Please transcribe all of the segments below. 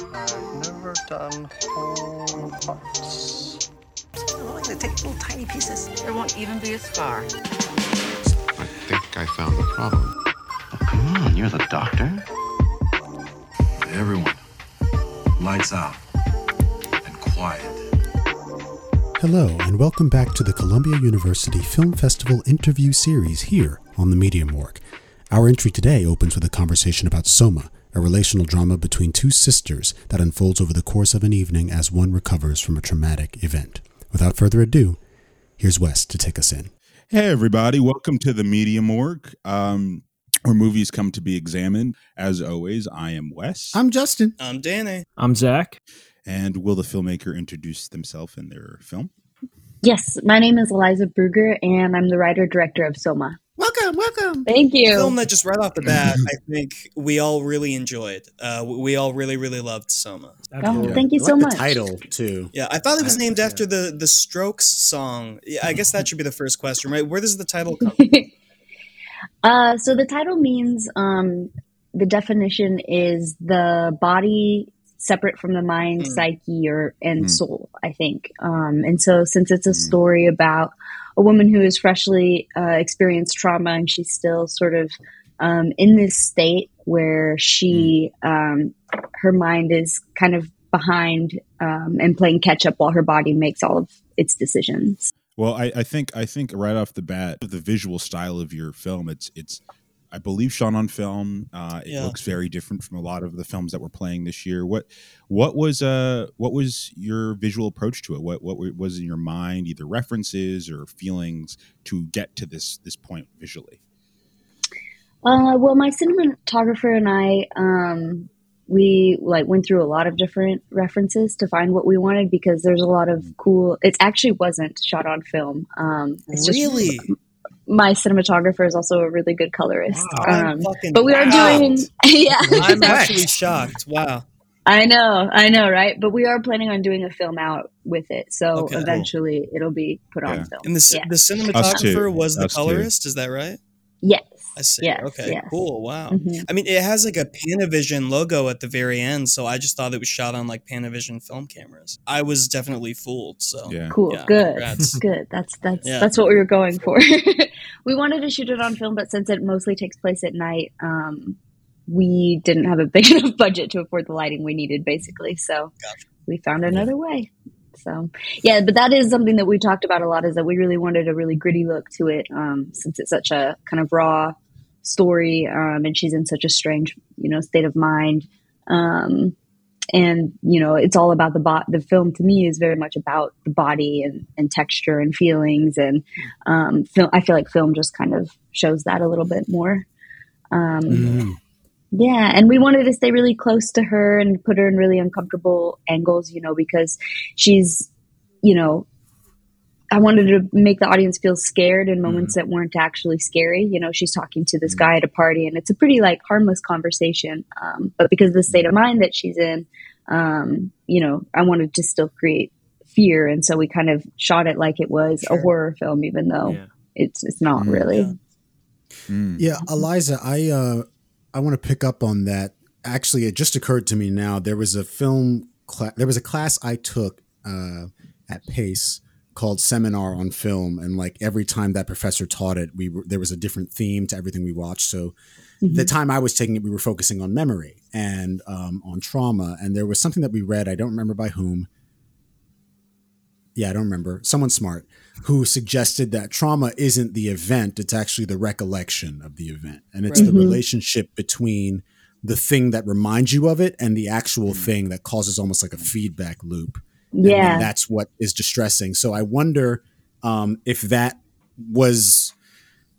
I've never done whole hearts. Oh, they take little tiny pieces. There won't even be a scar. I think I found the problem. Oh, come on, you're the doctor. Everyone, lights out and quiet. Hello, and welcome back to the Columbia University Film Festival interview series here on the Media Morgue. Our entry today opens with a conversation about Soma, a relational drama between two sisters that unfolds over the course of an evening as one recovers from a traumatic event. Without further ado, here's Wes to take us in. Hey, everybody. Welcome to the Media Morgue, um, where movies come to be examined. As always, I am Wes. I'm Justin. I'm Danny. I'm Zach. and will the filmmaker introduce themselves and their film? Yes, my name is Aliza Brugger, and I'm the writer director of Soma. Welcome, welcome. Thank you. Film that just right off the bat, I think we all really enjoyed. Uh, we all really, really loved Soma. Oh, thank you I so like much. The title too. Yeah, I thought it was named after the the Strokes song. Yeah, I guess that should be the first question, right? Where does the title come? from? uh, so the title means um, the definition is the body separate from the mind, Mm. psyche, or and Mm. soul. I think. Um, and so since it's a Mm. story about a woman who has freshly uh, experienced trauma and she's still sort of um, in this state where she um, her mind is kind of behind um, and playing catch up while her body makes all of its decisions. Well, I, I think I think right off the bat, the visual style of your film, it's it's I believe shot on film. Uh, it Yeah. looks very different from a lot of the films that we're playing this year. What what was uh what was your visual approach to it? What what was in your mind, either references or feelings to get to this this point visually? Uh, well, my cinematographer and I, um, we like went through a lot of different references to find what we wanted because there's a lot of cool. It actually wasn't shot on film. Um, it's just really? My cinematographer is also a really good colorist. I'm Um, but we are shocked. doing, yeah. I'm actually shocked. Wow. I know, I know, right? But we are planning on doing a film out with it, so Okay, cool. eventually it'll be put on film. And the Yeah. the cinematographer was the Us too. colorist. Is that right? Yes. I see. Yes, okay. yes. Cool. Wow. Mhm. I mean, it has like a Panavision logo at the very end, so I just thought it was shot on like Panavision film cameras. I was definitely fooled. So Yeah. Cool. Yeah, good. congrats. Good. That's that's Yeah. that's what we were going for. we wanted to shoot it on film, but since it mostly takes place at night, um, we didn't have a big enough budget to afford the lighting we needed, basically. So Gotcha. we found another way. So yeah, but that is something that we talked about a lot. Is that we really wanted a really gritty look to it, um, since it's such a kind of raw story, um, and she's in such a strange, you know, state of mind. Um, and you know it's all about the bot the film to me is very much about the body and, and texture and feelings and um film i feel like film just kind of shows that a little bit more um Mhm. yeah and we wanted to stay really close to her and put her in really uncomfortable angles you know because she's you know I wanted to make the audience feel scared in moments that weren't actually scary. You know, she's talking to this guy at a party, and it's a pretty like harmless conversation. Um, but because of the state of mind that she's in, um, you know, I wanted to still create fear, and so we kind of shot it like it was Sure. a horror film, even though Yeah. it's it's not Mm. really. Yeah. Mm. Yeah, Aliza, I uh, I want to pick up on that. Actually, it just occurred to me now. There was a film class. There was a class I took uh, at Pace called Seminar on Film, and like every time that professor taught it, we were, there was a different theme to everything we watched. So the time I was taking it, we were focusing on memory and um, on trauma. And there was something that we read. I don't remember by whom. Yeah, I don't remember. Someone smart who suggested that trauma isn't the event, it's actually the recollection of the event. And it's Right. the Mhm. relationship between the thing that reminds you of it and the actual thing that causes almost like a feedback loop. And Yeah, that's what is distressing. So I wonder um, if that was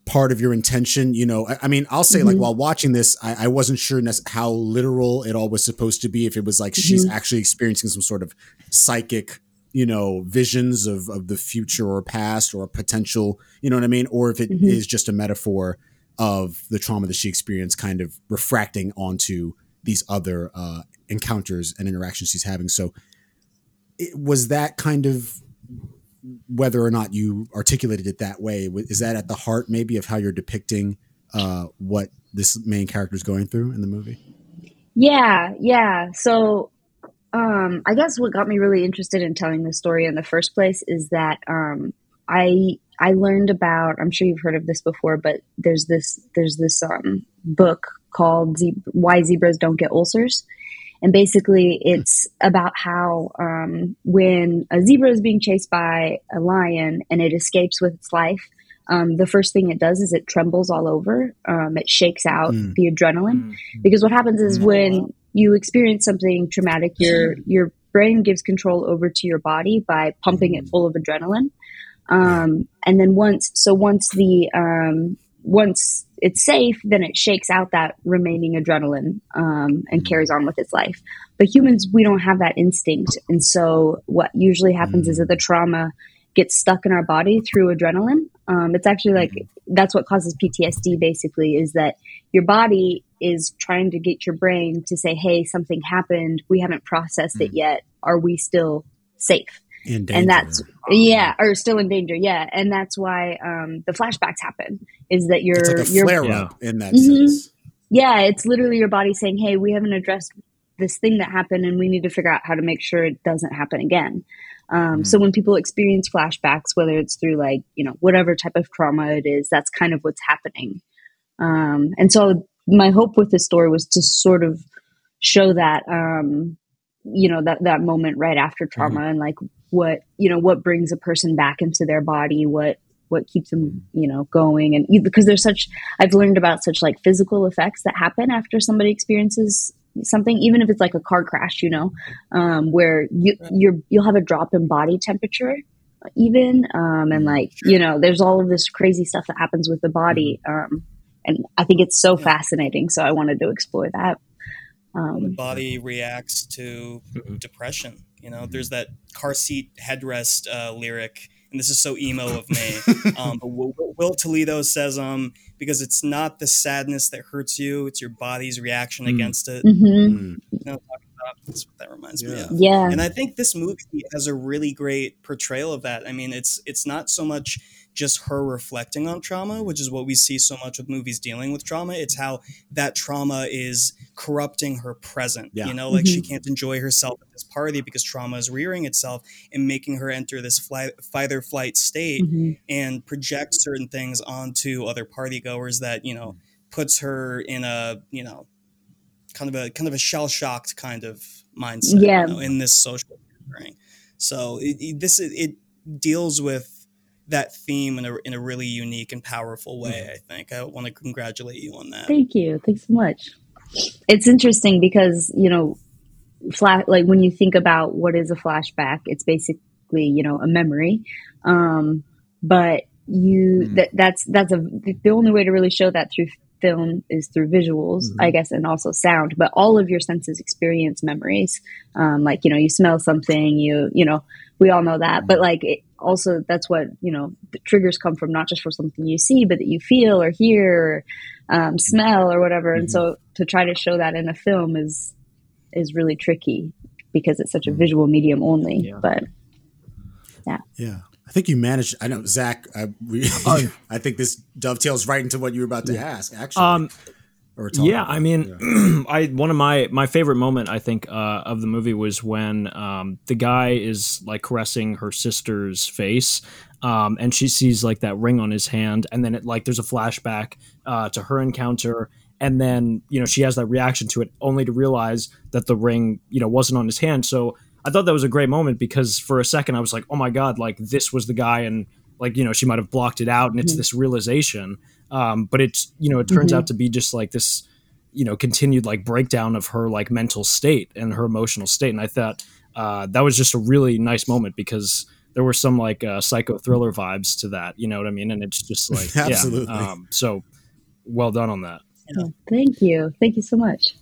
part of your intention. You know, I, I mean, I'll say like Mhm. while watching this, I, I wasn't sure nec- how literal it all was supposed to be. If it was like she's Mhm. actually experiencing some sort of psychic, you know, visions of of the future or past or potential, you know what I mean, or if it is Mhm. just a metaphor of the trauma that she experienced, kind of refracting onto these other uh, encounters and interactions she's having. So, it, was that kind of whether or not you articulated it that way is that at the heart maybe of how you're depicting uh, what this main character is going through in the movie Yeah, yeah. So um, I guess what got me really interested in telling this story in the first place is that um, I I learned about. I'm sure you've heard of this before, but there's this there's this um, book called Ze- "Why Zebras Don't Get Ulcers," and basically it's about how um, when a zebra is being chased by a lion and it escapes with its life. Um, the first thing it does is it trembles all over. Um, it shakes out Mm. the adrenaline because what happens is when you experience something traumatic, your your brain gives control over to your body by pumping it full of adrenaline. Um, and then once, so once the um, once it's safe, then it shakes out that remaining adrenaline um, and carries on with its life. But humans, we don't have that instinct, and so what usually happens is that the trauma gets stuck in our body through adrenaline. Um, it's actually like that's what causes PTSD. Basically, is that your body is trying to get your brain to say, "Hey, something happened. We haven't processed it yet. Are we still safe?" In danger. and that's yeah or still in danger yeah and that's why um the flashbacks happen is that you're it's like a you're flare up in that Mhm. sense. yeah it's literally your body saying hey we haven't addressed this thing that happened and we need to figure out how to make sure it doesn't happen again um, so when people experience flashbacks whether it's through like you know whatever type of trauma it is that's kind of what's happening um, and so my hope with this story was to sort of show that um, you know that that moment right after trauma and like what you know what brings a person back into their body what what keeps them you know going. And because there's such i've learned about such like physical effects that happen after somebody experiences something even if it's like a car crash you know um, where you you're you'll have a drop in body temperature even um, and like you know there's all of this crazy stuff that happens with the body um, and i think it's so fascinating so i wanted to explore that the um, body reacts to depression. You know, there's that car seat headrest uh, lyric, and this is so emo of me. um, but Will, Will Toledo says, um, because it's not the sadness that hurts you; it's your body's reaction Mm. against it. mhm. Mm. You know, about- that's what that reminds me of. yeah And I think this movie has a really great portrayal of that. I mean, it's it's not so much just her reflecting on trauma, which is what we see so much with movies dealing with trauma. It's how that trauma is corrupting her present. Yeah. You know, like she Mhm. can't enjoy herself at this party because trauma is rearing itself and making her enter this fly, fight or flight state Mhm. and project certain things onto other party goers that you know puts her in a you know kind of a kind of a shell shocked kind of mindset Yeah. you know, in this social gathering. So it, it- this it deals with that theme in a in a really unique and powerful way. I think I want to congratulate you on that. Thank you. Thanks so much. It's interesting because, you know, flash like when you think about what is a flashback, it's basically, you know, a memory. Um, but you that that's that's a the only way to really show that through film is through visuals, I guess, and also sound. But all of your senses experience memories. Um, like, you know, you smell something, you you know, we all know that. But like it, also that's what, you know, the triggers come from not just for something you see, but that you feel or hear or um, smell or whatever. And so to try to show that in a film is is really tricky because it's such a visual medium only. Yeah. But Yeah. Yeah I think you managed. I know, Zach. I, we, I think this dovetails right into what you were about to ask. Actually, Um, or talking yeah, about. I mean, I one of my my favorite moment I think uh, of the movie was when um, the guy is like caressing her sister's face, um, and she sees like that ring on his hand, and then it like there's a flashback uh, to her encounter, and then you know she has that reaction to it, only to realize that the ring you know wasn't on his hand. So I thought that was a great moment because for a second I was like, oh my god, like this was the guy, and like you know she might have blocked it out, and it's this realization. Um, but it's you know it turns out to be just like this you know continued like breakdown of her like mental state and her emotional state and i thought uh, that was just a really nice moment because there were some like uh, psycho thriller vibes to that you know what i mean and it's just like Absolutely. yeah, um, so well done on that yeah, thank you. Thank you so much.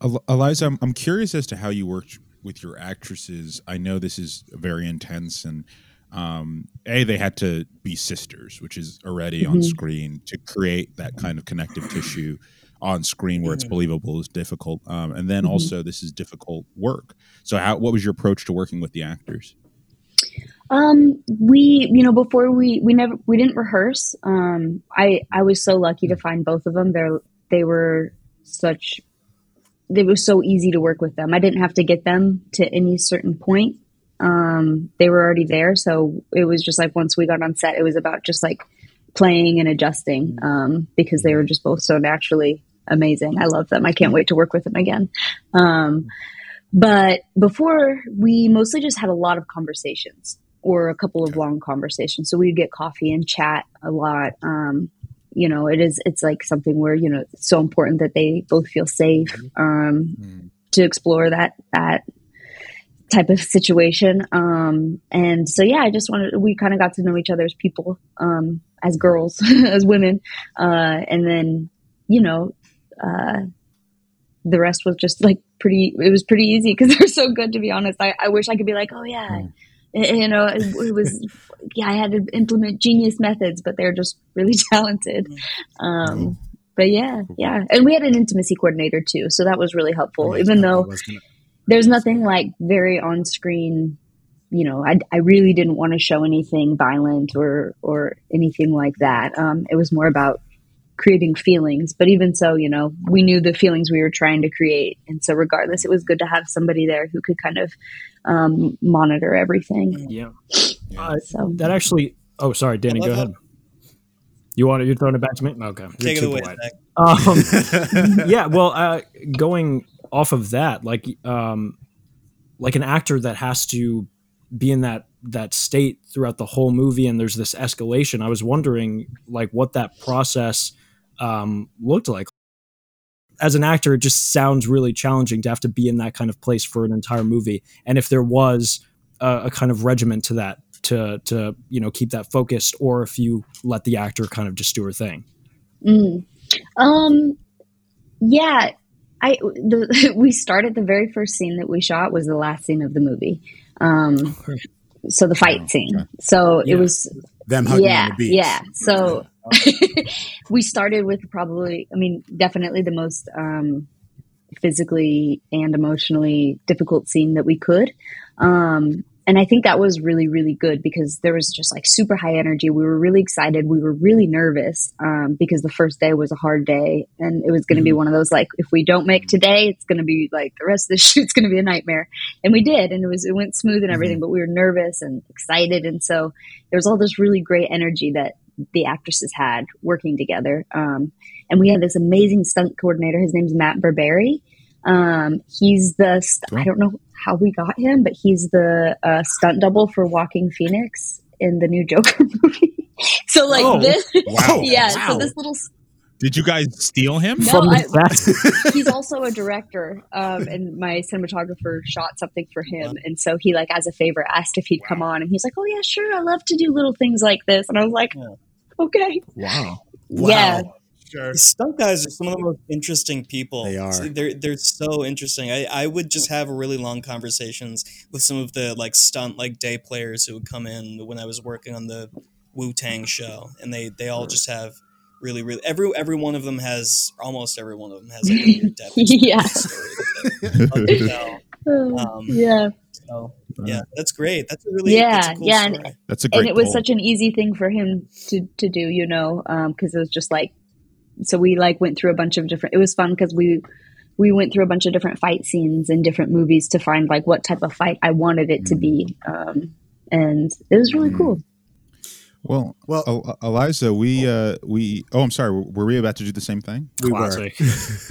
Aliza, I'm, I'm curious as to how you worked with your actresses. I know this is very intense, and um, a they had to be sisters, which is already on screen to create that kind of connective tissue on screen where it's believable is difficult. Um, and then also this is difficult work. So, how what was your approach to working with the actors? Um, we, you know, before we, we never, we didn't rehearse. Um, I, I was so lucky to find both of them. They're, they were such it was so easy to work with them. I didn't have to get them to any certain point. Um, they were already there, so it was just like once we got on set, it was about just like playing and adjusting um, because they were just both so naturally amazing. I love them. I can't wait to work with them again. Um, but before, we mostly just had a lot of conversations or a couple of long conversations. So we'd get coffee and chat a lot. Um, you know, it is it's like something where you know it's so important that they both feel safe um, to explore that that type of situation. Um, and so yeah, I just wanted we kind of got to know each other as people, um, as girls, as women, uh, and then you know. Uh, the rest was just like pretty it was pretty easy because they're so good to be honest. I, I wish i could be like oh yeah. You know it, it was yeah i had to implement genius methods but they're just really talented. Um but yeah yeah. And we had an intimacy coordinator too so that was really helpful even though there's nothing like very on screen you know I, I really didn't want to show anything violent or or anything like that um it was more about creating feelings but even so you know we knew the feelings we were trying to create and so regardless it was good to have somebody there who could kind of um, monitor everything Yeah. Uh, that actually. Oh, sorry, Danny. Go ahead. You want it? You're throwing it back to me? Okay. You're Take it away, Um, yeah. Well, uh, going off of that, like, um, like an actor that has to be in that that state throughout the whole movie, and there's this escalation. I was wondering, like, what that process um, looked like. As an actor, it just sounds really challenging to have to be in that kind of place for an entire movie. And if there was a, a kind of regiment to that, to to you know keep that focused, or if you let the actor kind of just do her thing. Mm. Um, yeah, I the, we started the very first scene that we shot was the last scene of the movie. Um, so the fight scene. So Yeah. it was Them hugging yeah, on the beach. yeah. So we started with probably, I mean, definitely the most um, physically and emotionally difficult scene that we could. Um, and I think that was really, really good because there was just like super high energy. We were really excited. We were really nervous um, because the first day was a hard day, and it was going to be one of those like, if we don't make today, it's going to be like the rest of the shoot's going to be a nightmare. And we did, and it was it went smooth and everything. But we were nervous and excited, and so there was all this really great energy that the actresses had working together. Um, and we had this amazing stunt coordinator. His name's Matt Burberry. Um, he's the st- I don't know how we got him, but he's the uh, stunt double for Joaquin Phoenix in the new Joker movie. so like Oh, this, wow. yeah. Wow. So this little Did you guys steal him No, From the I- he's also a director, um, and my cinematographer shot something for him, and so he like as a favor asked if he'd come on, and he's like, "Oh yeah, sure, I love to do little things like this," and I was like, "Okay." Wow. Yeah. These stunt guys are some of the most interesting people. They are. They're they're so interesting. I, I would just have really long conversations with some of the like stunt like day players who would come in when I was working on the Wu Tang show, and they they all just have really really every every one of them has almost every one of them has like a near death Yeah. story that they love to tell. Um, yeah. So yeah, that's great. That's a really yeah, that's a cool yeah, story. and, That's a and it was goal. such an easy thing for him to to do, you know, because it was just like, so we like went through a bunch of different. It was fun because we we went through a bunch of different fight scenes in different movies to find like what type of fight I wanted it to be, um, and it was really cool. Well, well, Aliza, we uh, we. Oh, I'm sorry. Were we about to do the same thing? We were.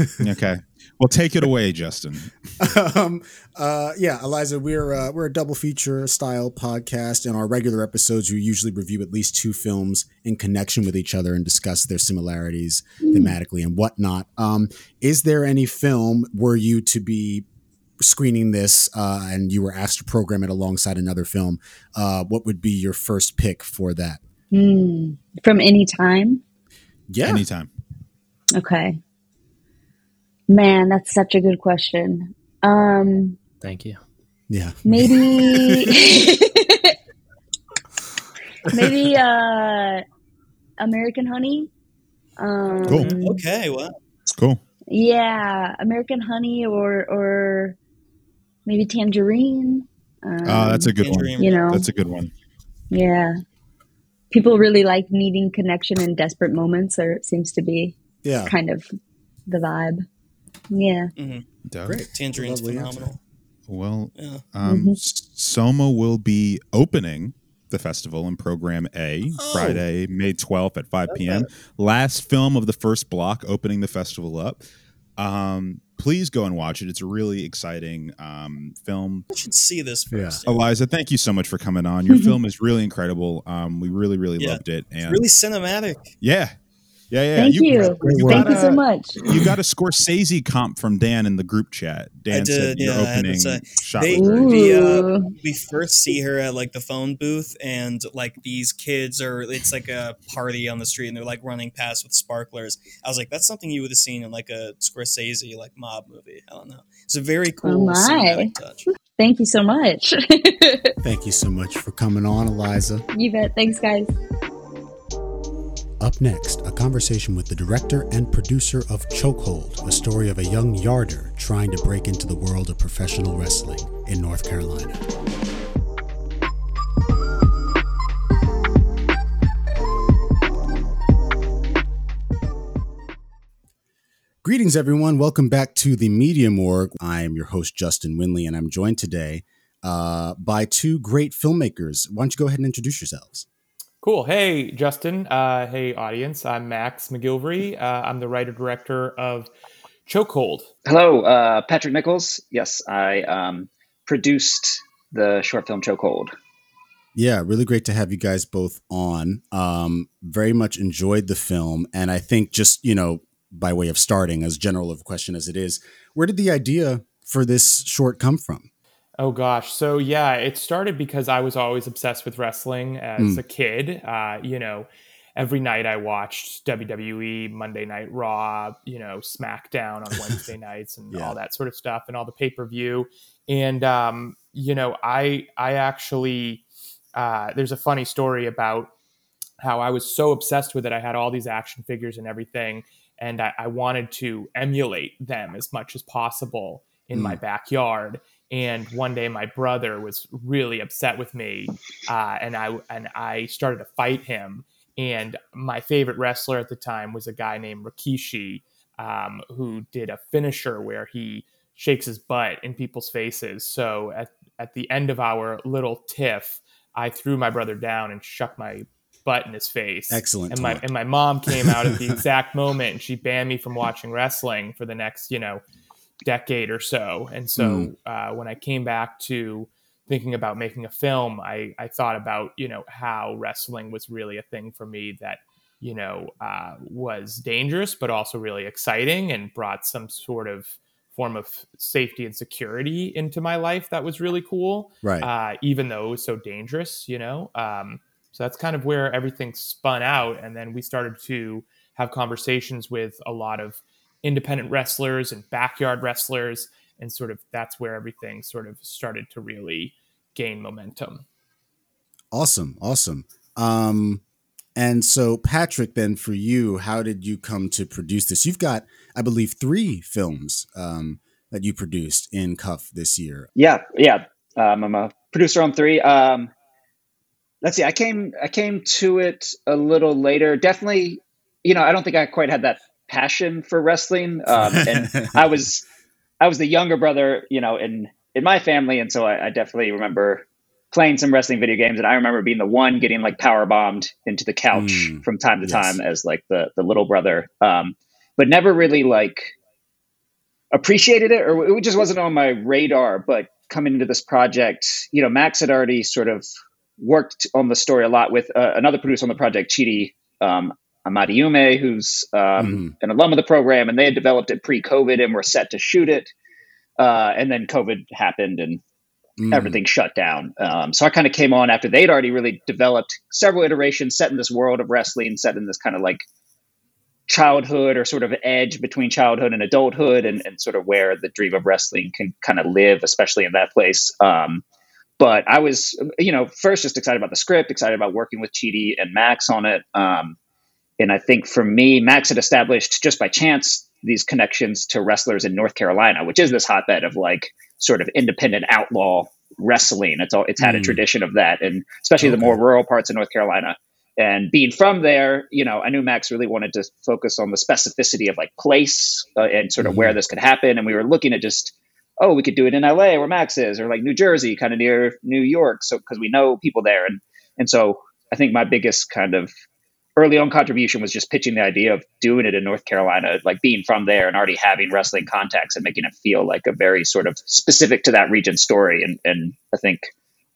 okay. Well, take it away, Justin. um, uh, yeah, Aliza, we're uh, we're a double feature style podcast. In our regular episodes, we usually review at least two films in connection with each other and discuss their similarities thematically and whatnot. Um, is there any film were you to be screening this uh, and you were asked to program it alongside another film? Uh, what would be your first pick for that? Hmm. From any time, Yeah, anytime. okay. Man, that's such a good question. Um, Thank you. Yeah. maybe maybe uh american honey um Cool. Okay, wow. Cool. yeah american honey or or maybe tangerine um, Oh, that's a good one. you know That's a good one. yeah people really like needing connection in desperate moments or it seems to be Yeah. kind of the vibe yeah Dope. Great. Tangerine's Lovely answer. phenomenal. Well, Yeah. um, S- Soma will be opening the festival in Program A Oh. Friday, May 12th at 5 p.m. Last film of the first block opening the festival up. Um, please go and watch it. It's a really exciting um, film. I should see this first. Aliza, thank you so much for coming on. Your film is really incredible. Um, we really, really Yeah. loved it. It's And really cinematic. yeah, yeah, yeah. Thank you. You Thank got you so much. You got a Scorsese comp from Dan in the group chat. Dan I said did, your yeah. I opening say- shot they, was very we, uh, Ooh. we first see her at like the phone booth, and like these kids are. It's like a party on the street, and they're like running past with sparklers. I was like, that's something you would have seen in like a Scorsese like mob movie. I don't know. It's a very cool my. cinematic touch. Thank you so much. Thank you so much for coming on, Aliza. you bet. Thanks, guys. Up next, a conversation with the director and producer of Chokehold, a story of a young yarder trying to break into the world of professional wrestling in North Carolina. Greetings, everyone. Welcome back to the Media Morgue. I am your host, Justin Winley, and I'm joined today uh, by two great filmmakers. Why don't you go ahead and introduce yourselves? Cool. Hey, Justin. Uh, hey, audience. I'm Max McGillivray. Uh, I'm the writer director of Chokehold. Hello, uh, Patrick Nichols. Yes, I um, produced the short film Chokehold. Yeah, really great to have you guys both on. Um, very much enjoyed the film, and I think just you know, by way of starting, as general of a question as it is, where did the idea for this short come from? Oh gosh. So yeah, it started because I was always obsessed with wrestling as Mm. a kid. Uh, you know, every night I watched WWE, Monday Night Raw, you know, SmackDown on Wednesday nights, and Yeah. all that sort of stuff, and all the pay per view. And um, you know, I I actually uh, there's a funny story about how I was so obsessed with it. I had all these action figures and everything, and I, I wanted to emulate them as much as possible in my backyard. And one day, my brother was really upset with me, uh, and I and I started to fight him. And my favorite wrestler at the time was a guy named Rikishi, um, who did a finisher where he shakes his butt in people's faces. So at at the end of our little tiff, I threw my brother down and shook my butt in his face. Excellent And my and my mom came out at the exact moment and she banned me from watching wrestling for the next, you know, decade or so. And so Mm. uh, when I came back to thinking about making a film, I, I thought about, you know, how wrestling was really a thing for me that, you know, uh, was dangerous, but also really exciting and brought some sort of form of safety and security into my life that was really cool. Right. Uh, even though it was so dangerous, you know? Um, so that's kind of where everything spun out. And then we started to have conversations with a lot of independent wrestlers and backyard wrestlers. And sort of that's where everything sort of started to really gain momentum. Awesome, awesome. Um, and so, Patrick, then for you, how did you come to produce this? You've got, I believe, three films um, that you produced in Cuff this year. Yeah, yeah. Um, I'm a producer on three. Um, let's see. I came I came to it a little later. Definitely, you know, I don't think I quite had that passion for wrestling. Um, and I was I was the younger brother, you know, in in my family, and so I, I definitely remember playing some wrestling video games. And I remember being the one getting like power bombed into the couch Mm, from time to yes. time as like the the little brother. Um, but never really like appreciated it or it just wasn't on my radar but coming into this project you know max had already sort of worked on the story a lot with uh, another producer on the project chidi um, amadiume who's um, Mhm. an alum of the program and they had developed it pre-covid and were set to shoot it uh, and then covid happened and Mm. everything shut down. Um, so I kind of came on after they'd already really developed several iterations set in this world of wrestling, set in this kind of like childhood or sort of edge between childhood and adulthood and, and sort of where the dream of wrestling can kind of live, especially in that place. Um, but I was, you know, first just excited about the script, excited about working with Chidi and Max on it. Um, and I think for me, Max had established just by chance these connections to wrestlers in North Carolina, which is this hotbed of like sort of independent outlaw wrestling. It's all it's had a Mm. tradition of that, and especially the more rural parts of North Carolina. and being from there, you know, I knew Max really wanted to focus on the specificity of like place uh, and sort of Mm-hmm. where this could happen. And we were looking at just, oh, we could do it in LA where Max is, or like New Jersey, kind of near New York. So, because we know people there. And, and so I think my biggest kind of early on contribution was just pitching the idea of doing it in North Carolina, like being from there and already having wrestling contacts and making it feel like a very sort of specific to that region story. And, and I think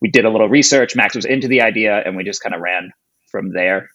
we did a little research. Max was into the idea and we just kind of ran from there.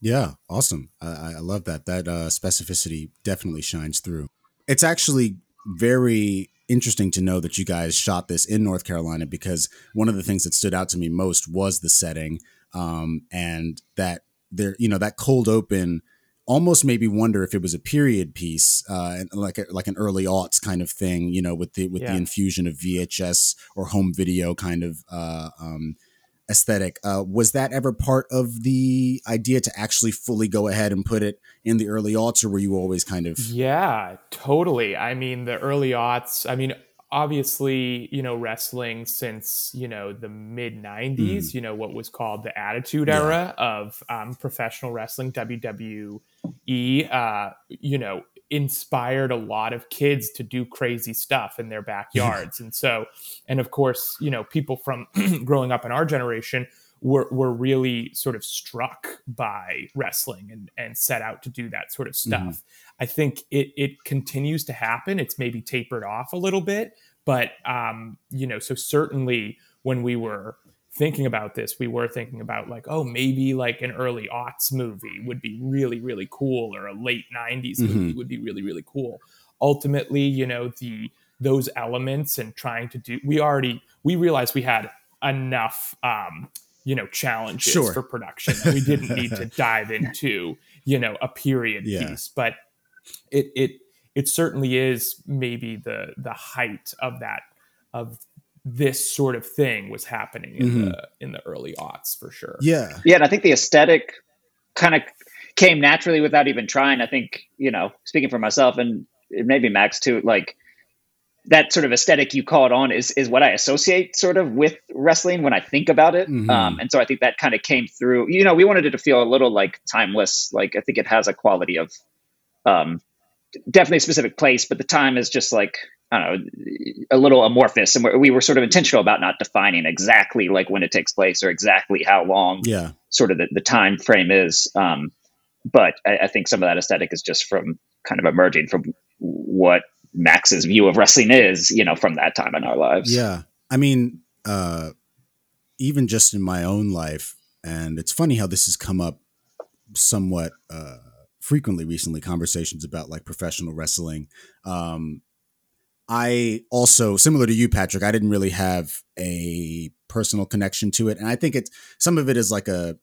Yeah, awesome. I, I love that. That uh, specificity definitely shines through. It's actually very interesting to know that you guys shot this in North Carolina because one of the things that stood out to me most was the setting um, and that there, you know, that cold open almost made me wonder if it was a period piece, uh, and like a, like an early aughts kind of thing, you know, with the with Yeah. the infusion of VHS or home video kind of uh, um, aesthetic. Uh, was that ever part of the idea to actually fully go ahead and put it in the early aughts, or were you always kind of Yeah, totally. I mean, the early aughts, I mean, obviously, you know, wrestling since, you know, the mid 90s, you know, what was called the Attitude Yeah. Era of um, professional wrestling, WWE, uh, you know, inspired a lot of kids to do crazy stuff in their backyards. and so, and of course, you know, people from growing up in our generation were, were really sort of struck by wrestling and, and set out to do that sort of stuff. I think it it continues to happen. It's maybe tapered off a little bit, but um, you know, so certainly when we were thinking about this, we were thinking about like, oh, maybe like an early aughts movie would be really, really cool, or a late '90s movie Mhm. would be really, really cool. Ultimately, you know, the those elements and trying to do, we already we realized we had enough, um, you know, challenges Sure. for production. that We didn't need to dive into, you know, a period Yeah. piece, but it it it certainly is maybe the the height of that of this sort of thing was happening in Mhm. the in the early aughts for sure. yeah, Yeah, and I think the aesthetic kind of came naturally without even trying. I think, you know, speaking for myself and maybe Max too, like that sort of aesthetic you called on is is what I associate sort of with wrestling when I think about it. Mhm. Um, and so I think that kind of came through. You know, we wanted it to feel a little like timeless. Like I think it has a quality of um, definitely a specific place, but the time is just like I don't know, a little amorphous, and we we were sort of intentional about not defining exactly like when it takes place or exactly how long yeah, sort of the, the time frame is. Um, but I, I think some of that aesthetic is just from kind of emerging from what Max's view of wrestling is, you know, from that time in our lives. yeah. I mean, uh, even just in my own life, and it's funny how this has come up somewhat uh, frequently recently. Conversations about like professional wrestling. Um, I also, similar to you, Patrick, I didn't really have a personal connection to it, and I think it's some of it is like a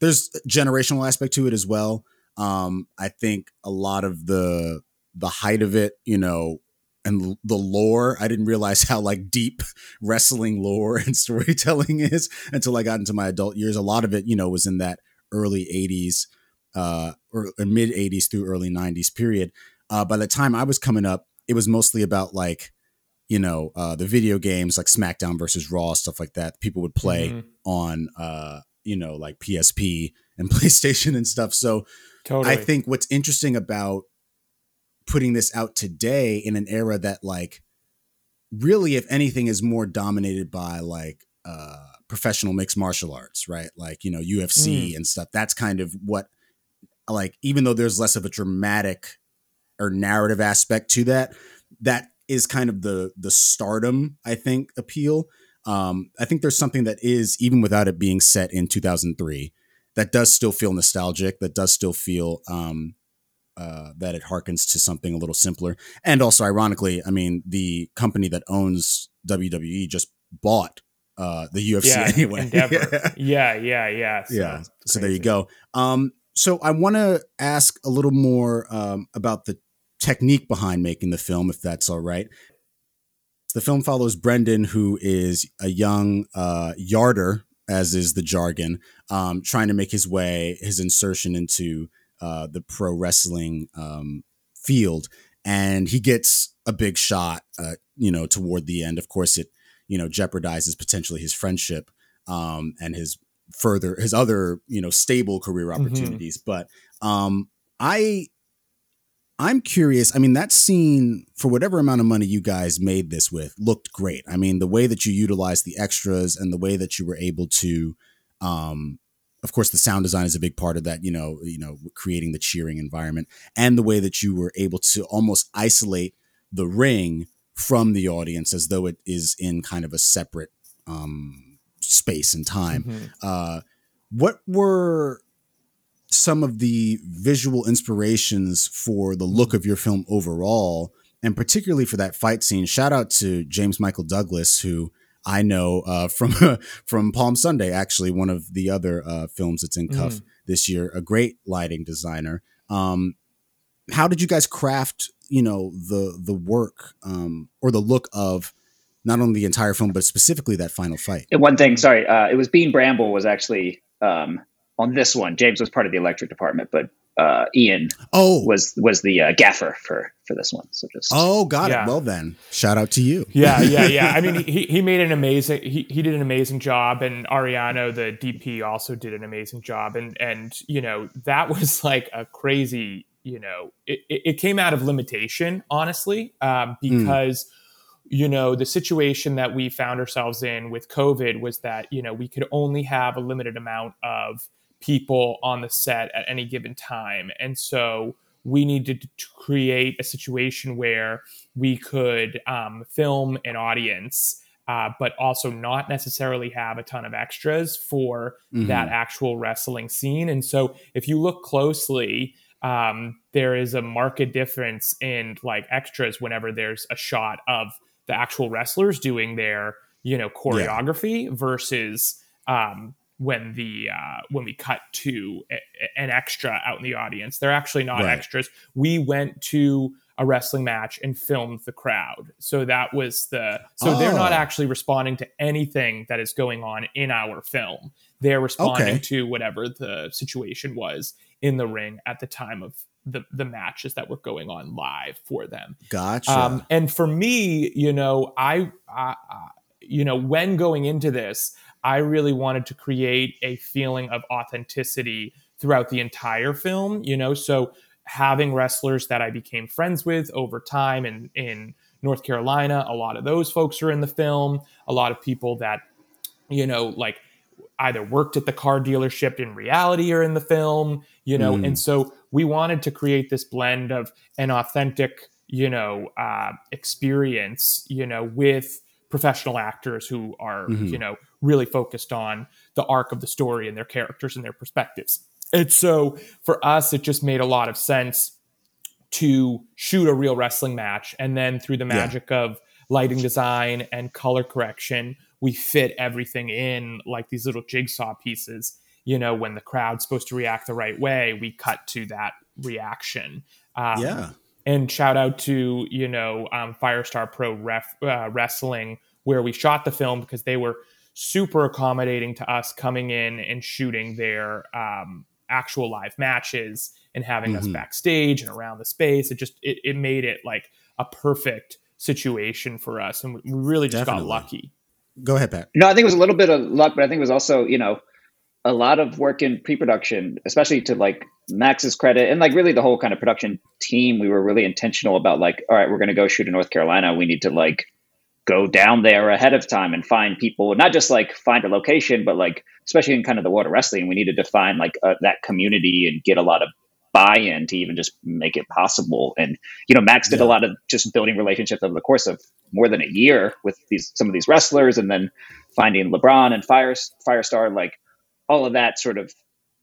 there's a generational aspect to it as well. Um, I think a lot of the the height of it, you know, and the lore, I didn't realize how like deep wrestling lore and storytelling is until I got into my adult years. A lot of it, you know, was in that early '80s uh, or, or mid '80s through early '90s period. Uh, by the time I was coming up, it was mostly about like you know uh, the video games like SmackDown versus Raw stuff like that. People would play Mhm. on uh, you know like PSP and PlayStation and stuff. So Totally. I think what's interesting about putting this out today in an era that like really if anything is more dominated by like uh professional mixed martial arts right? Like you know UFC and stuff. That's kind of what like even though there's less of a dramatic or narrative aspect to that that is kind of the the stardom i think appeal. Um i think there's something that is even without it being set in 2003 that does still feel nostalgic that does still feel um uh, that it harkens to something a little simpler. And also ironically i mean the company that owns wwe just bought uh the ufc yeah, anyway. Endeavor. yeah, yeah, yeah. So, yeah so there you go. Um so i want to ask a little more um about the technique behind making the film if that's all right. The film follows brendan who is a young uh yarder as is the jargon um trying to make his way his insertion into uh the pro wrestling um field and he gets a big shot uh you know toward the end of course it you know jeopardizes potentially his friendship um and his further his other you know stable career Mm-hmm. opportunities. But um, I I'm curious. I mean, that scene for whatever amount of money you guys made this with looked great. I mean, the way that you utilized the extras and the way that you were able to, um, of course, the sound design is a big part of that. You know, you know, creating the cheering environment and the way that you were able to almost isolate the ring from the audience as though it is in kind of a separate um, space and time. Mhm. Uh, what were some of the visual inspirations for the look of your film overall, and particularly for that fight scene? Shout out to James Michael Douglas, who I know uh, from from Palm Sunday, actually one of the other uh, films that's in Cuff Mm. this year. A great lighting designer. Um, how did you guys craft, you know, the the work um, or the look of not only the entire film but specifically that final fight? And one thing, sorry, uh, it was Ian Bramble was actually um, on this one. James was part of the electric department, but uh, Ian Oh, was was the uh, gaffer for for this one. So just oh, got Yeah. it. Well then, shout out to you. Yeah, yeah, yeah. I mean, he, he made an amazing he, he did an amazing job, and Ariano, the DP, also did an amazing job, and and you know that was like a crazy you know it, it it came out of limitation, honestly, um, because you know the situation that we found ourselves in with COVID was that you know we could only have a limited amount of people on the set at any given time, and so we needed to create a situation where we could um, film an audience, uh, but also not necessarily have a ton of extras for Mhm. that actual wrestling scene. And so, if you look closely, um, there is a marked difference in like extras whenever there's a shot of the actual wrestlers doing their you know choreography versus um, when the uh, when we cut to a, an extra out in the audience. They're actually not Right. extras. We went to a wrestling match and filmed the crowd. So that was the so they're not Oh. actually responding to anything that is going on in our film. They're responding Okay. to whatever the situation was in the ring at the time of the the matches that were going on live for them. Gotcha. Um, and for me, you know, I, I, I, you know, when going into this, I really wanted to create a feeling of authenticity throughout the entire film. You know, so having wrestlers that I became friends with over time in in North Carolina, a lot of those folks are in the film. A lot of people that, you know, like either worked at the car dealership in reality or in the film, you know, Mm. and so we wanted to create this blend of an authentic, you know, uh, experience, you know, with professional actors who are, Mhm. you know, really focused on the arc of the story and their characters and their perspectives. And so for us, it just made a lot of sense to shoot a real wrestling match. And then through the magic of lighting design and color correction, we fit everything in like these little jigsaw pieces. You know, when the crowd's supposed to react the right way, we cut to that reaction. Um, yeah. And shout out to you know um, Firestar Pro Ref, uh, Wrestling where we shot the film because they were super accommodating to us coming in and shooting their um, actual live matches and having us Mhm. backstage and around the space. It just it, it made it like a perfect situation for us, and we we really just Definitely. got lucky. Go ahead, Pat. No, I think it was a little bit of luck, but I think it was also, you know, a lot of work in pre-production, especially to like Max's credit and like really the whole kind of production team. We were really intentional about like, all right, we're going to go shoot in North Carolina. We need to like go down there ahead of time and find people, not just like find a location, but like, especially in kind of the water wrestling, we needed to find like uh, that community and get a lot of buy-in to even just make it possible. And, you know, Max did a lot of just building relationships over the course of more than a year with these, some of these wrestlers and then finding LeBron and Fire, Firestar, like all of that sort of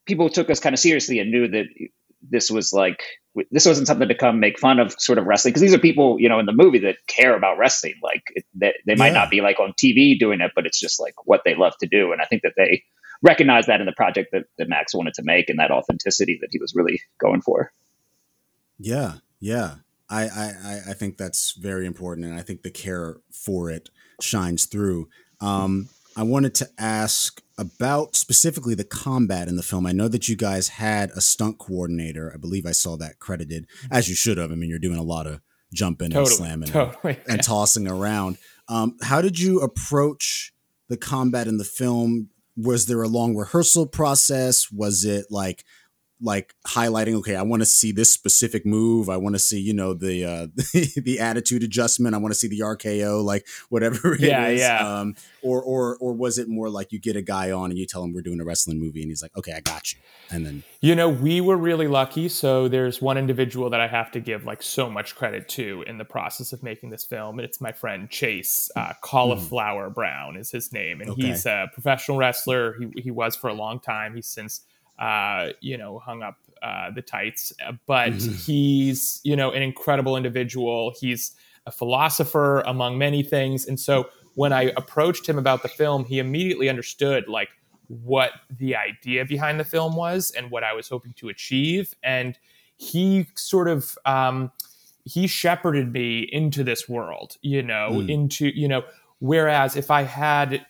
people took us kind of seriously and knew that this was like this wasn't something to come make fun of sort of wrestling because these are people you know in the movie that care about wrestling like it, they, they might Yeah. not be like on tv doing it but it's just like what they love to do and i think that they recognized that in the project that, that max wanted to make and that authenticity that he was really going for Yeah, yeah. I, I, I- I think that's very important, and I think the care for it shines through. Um, I wanted to ask about specifically the combat in the film. I know that you guys had a stunt coordinator. I believe I saw that credited, as you should have. I mean, you're doing a lot of jumping and Totally, slamming and- totally. and tossing around. Um, how did you approach the combat in the film? was there a long rehearsal process? Was it like like highlighting okay i want to see this specific move i want to see you know the uh the attitude adjustment i want to see the rko like whatever it Yeah, is. yeah. um or or or was it more like you get a guy on and you tell him we're doing a wrestling movie and he's like okay i got you and then You know, we were really lucky. So there's one individual that I have to give like so much credit to in the process of making this film. And it's my friend Chase uh, Cauliflower Brown is his name, and Okay. he's a professional wrestler. He he was for a long time. He's since uh, you know hung up uh, the tights, Uh, but he's you know an incredible individual. He's a philosopher among many things, and so when I approached him about the film, he immediately understood like what the idea behind the film was and what I was hoping to achieve. And he sort of um, he shepherded me into this world, you know, Mm. into you know. Whereas if I had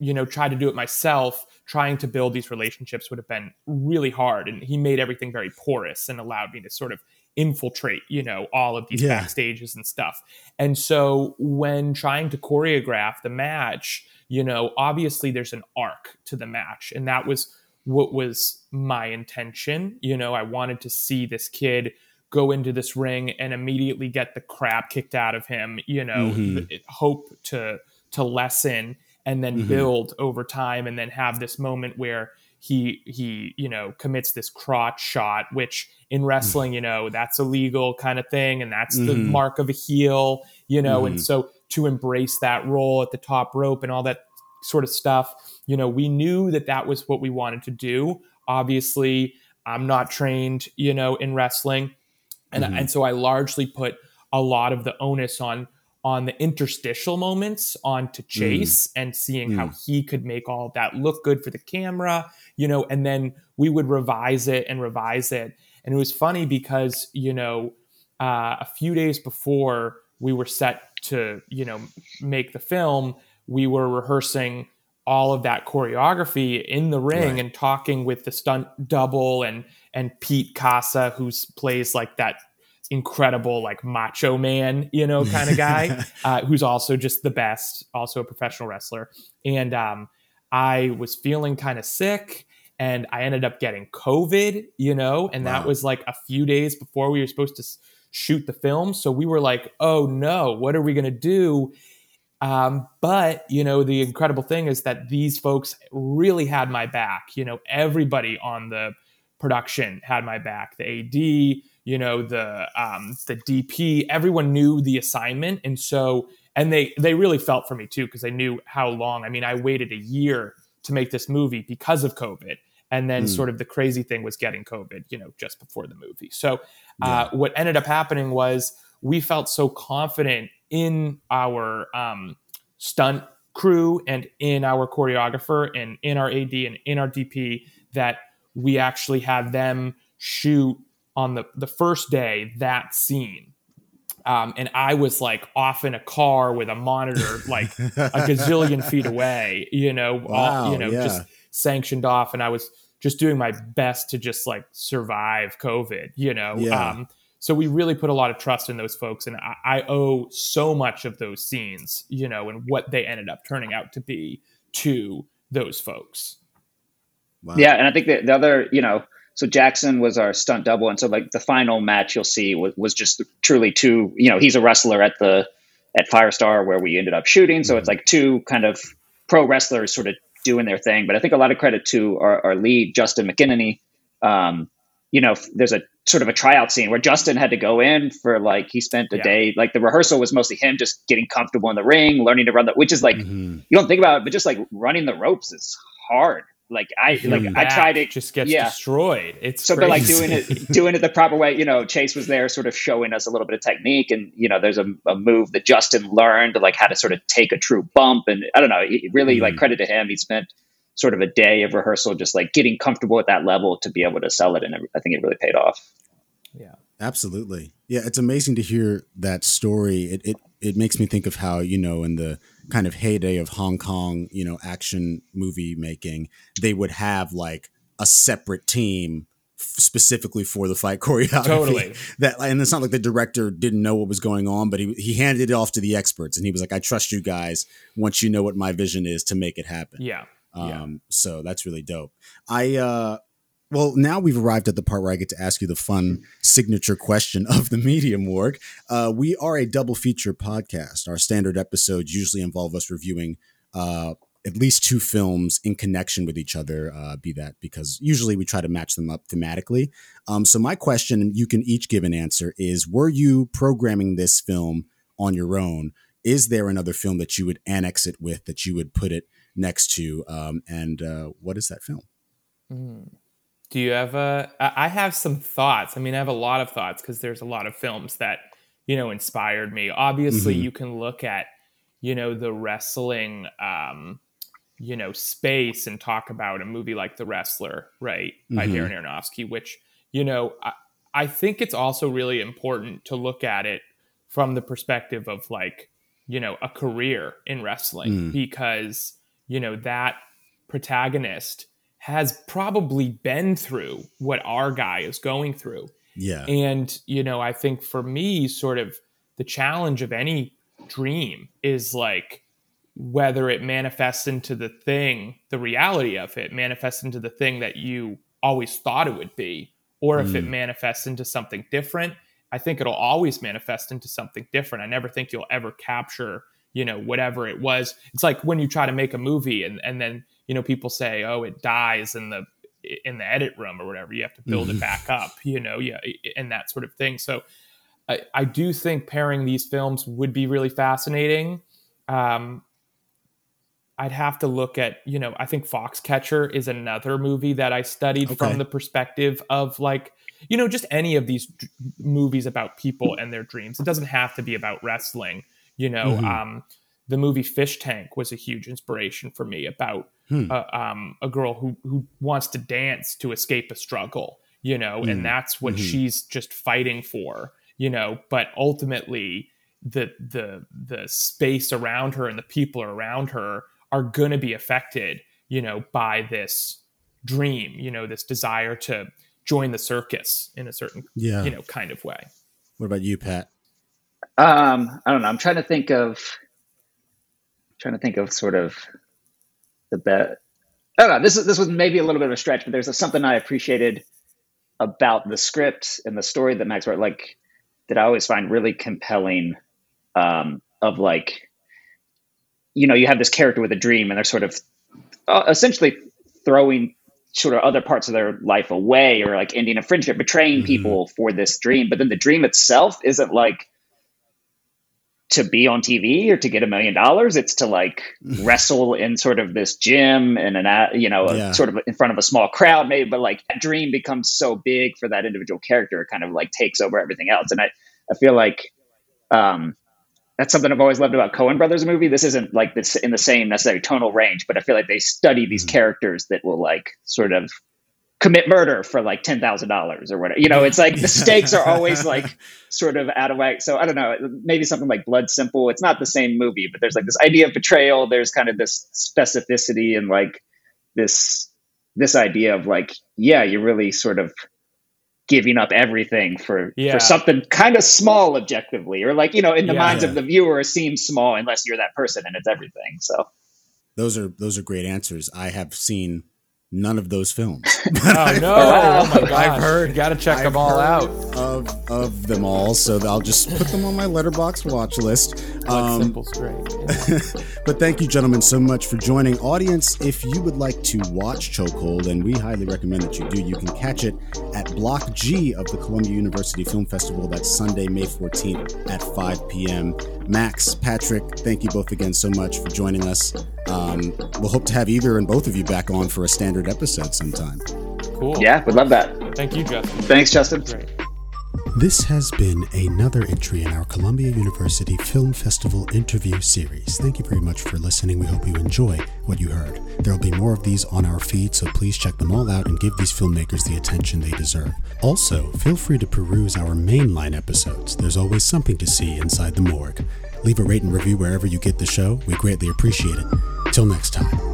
you know tried to do it myself, trying to build these relationships would have been really hard. And he made everything very porous and allowed me to sort of infiltrate, you know, all of these Yeah. backstages and stuff. And so when trying to choreograph the match, you know, obviously there's an arc to the match. And that was what was my intention. You know, I wanted to see this kid go into this ring and immediately get the crap kicked out of him, you know, Mhm. th- hope to to lessen and then Mhm. build over time and then have this moment where he he you know commits this crotch shot which in wrestling you know that's illegal kind of thing and that's the Mhm. mark of a heel you know and Mhm. so to embrace that role at the top rope and all that sort of stuff you know we knew that that was what we wanted to do obviously i'm not trained you know in wrestling and Mhm. and so I largely put a lot of the onus on on the interstitial moments on to Chase and seeing how he could make all of that look good for the camera, you know, and then we would revise it and revise it. And it was funny because, you know, uh, a few days before we were set to, you know, make the film, we were rehearsing all of that choreography in the ring Right. and talking with the stunt double and and Pete Casa, who plays like that incredible like macho man, you know, kind of guy, uh, who's also just the best, also a professional wrestler. And um, I was feeling kind of sick. And I ended up getting COVID, you know, and that was like a few days before we were supposed to shoot the film. So we were like, oh no, what are we going to do? Um, but you know, the incredible thing is that these folks really had my back. You know, everybody on the production had my back. The AD, you know, the um, the DP, everyone knew the assignment, and so and they they really felt for me too because they knew how long. I mean, I waited a year to make this movie because of COVID. And then, Mm. sort of, the crazy thing was getting COVID, you know, just before the movie. So, uh, what ended up happening was we felt so confident in our um, stunt crew and in our choreographer and in our AD and in our DP that we actually had them shoot on the, the first day that scene. Um, and I was like off in a car with a monitor like a gazillion feet away, you know, all, you know, yeah. just sanctioned off. And I was just doing my best to just like survive COVID, you know. Yeah. Um, so we really put a lot of trust in those folks, and I, I owe so much of those scenes, you know, and what they ended up turning out to be to those folks. Wow. Yeah, and I think that the other, you know, so Jackson was our stunt double, and so like the final match you'll see was, was just truly two. You know, he's a wrestler at the at Firestar where we ended up shooting, so it's like two kind of pro wrestlers sort of doing their thing. But I think a lot of credit to our, our lead Justin McKinney. Um, you know, there's a sort of a tryout scene where Justin had to go in for like he spent a Yeah. day. Like the rehearsal was mostly him just getting comfortable in the ring, learning to run the, which is like Mhm. you don't think about it, but just like running the ropes is hard. Like I like I tried to just gets yeah. destroyed. It's So, but like doing it, doing it the proper way. You know, Chase was there, sort of showing us a little bit of technique, and you know, there's a, a move that Justin learned, like how to sort of take a true bump, and I don't know, it- really like Mhm. credit to him. He spent sort of a day of rehearsal, just like getting comfortable at that level to be able to sell it, and I think it really paid off. yeah. Absolutely. Yeah, it's amazing to hear that story. It, it it makes me think of how, you know, in the kind of heyday of Hong Kong, you know, action movie making, they would have like a separate team specifically for the fight choreography. Totally. That and it's not like the director didn't know what was going on, but he he handed it off to the experts and he was like, "I trust you guys once you know what my vision is to make it happen." Yeah. Um, Yeah. So that's really dope. I uh, well, now we've arrived at the part where I get to ask you the fun signature question of the Media Morgue. Uh, we are a double feature podcast. Our standard episodes usually involve us reviewing uh, at least two films in connection with each other, uh, be that because usually we try to match them up thematically. Um, so, my question, you can each give an answer, is Were you programming this film on your own? Is there another film that you would annex it with, that you would put it next to? Um, and uh, what is that film? Hmm. Do you have a? I I have some thoughts. I mean, I have a lot of thoughts because there's a lot of films that you know inspired me. Obviously, Mhm. you can look at you know the wrestling um, you know space and talk about a movie like The Wrestler, right, by Mhm. Darren Aronofsky, which you know I, I think it's also really important to look at it from the perspective of like you know a career in wrestling Mm. because you know that protagonist has probably been through what our guy is going through Yeah. and, you know, I think for me, sort of the challenge of any dream is like whether it manifests into the thing, the reality of it manifests into the thing that you always thought it would be, or if it Mm. manifests into something different. I think it'll always manifest into something different. I never think you'll ever capture, you know, whatever it was. It's like when you try to make a movie and, and then, you know, people say, oh, it dies in the in the edit room or whatever. You have to build Mhm. it back up, you know, yeah, and that sort of thing. So I, I do think pairing these films would be really fascinating. Um, I'd have to look at, you know, I think Foxcatcher is another movie that I studied Okay. from the perspective of like, you know, just any of these d- movies about people and their dreams. It doesn't have to be about wrestling, you know. Mhm. Um, the movie Fish Tank was a huge inspiration for me about Hmm. uh, um, a girl who who wants to dance to escape a struggle, you know, Mm. and that's what Mhm. she's just fighting for, you know. But ultimately, the the the space around her and the people around her are going to be affected, you know, by this dream, you know, this desire to join the circus in a certain, Yeah. you know, kind of way. What about you, Pat? Um, I don't know. I'm trying to think of trying to think of sort of the bet. I don't know. This is this was maybe a little bit of a stretch, but there's a, something I appreciated about the script and the story that Max wrote, like that I always find really compelling. Um, of like, you know, you have this character with a dream, and they're sort of uh, essentially throwing sort of other parts of their life away, or like ending a friendship, betraying people for this dream. But then the dream itself isn't like to be on TV or to get a million dollars. It's to like wrestle in sort of this gym and an, you know, a- Yeah. sort of in front of a small crowd, maybe. But like that dream becomes so big for that individual character, it kind of like takes over everything else. And I, I feel like, um, that's something I've always loved about Coen Brothers movie. This isn't like this in the same necessary tonal range, but I feel like they study these characters that will like sort of commit murder for like ten thousand dollars or whatever. You know, it's like the stakes are always like sort of out of whack. So I don't know, maybe something like Blood Simple. It's not the same movie, but there's like this idea of betrayal. There's kind of this specificity and like this this idea of like, yeah, you're really sort of giving up everything for Yeah. for something kind of small objectively or like you know in the Yeah. minds Yeah. of the viewer seems small unless you're that person and it's everything so Those are those are great answers. I have seen none of those films. Oh no! Wow. Oh my gosh! I've heard- you got to check I've them all out. of of them all, so I'll just put them on my Letterboxd watch list. Blood Um, Simple straight. but thank you, gentlemen, so much for joining. Audience, if you would like to watch Choke Hold, and we highly recommend that you do, you can catch it at Block G of the Columbia University Film Festival. That's Sunday, May 14th at 5 p.m. Max, Patrick, thank you both again so much for joining us. Um, we'll hope to have either and both of you back on for a standard episode sometime. Cool. yeah would love that Thank you, Justin. thanks justin Great. This has been another entry in our Columbia University Film Festival interview series. Thank you very much for listening. We hope you enjoy what you heard. There will be more of these on our feed, so please check them all out and give these filmmakers the attention they deserve. Also, feel free to peruse our mainline episodes. There's always something to see inside the morgue. Leave a rate and review wherever you get the show. We greatly appreciate it. Till next time.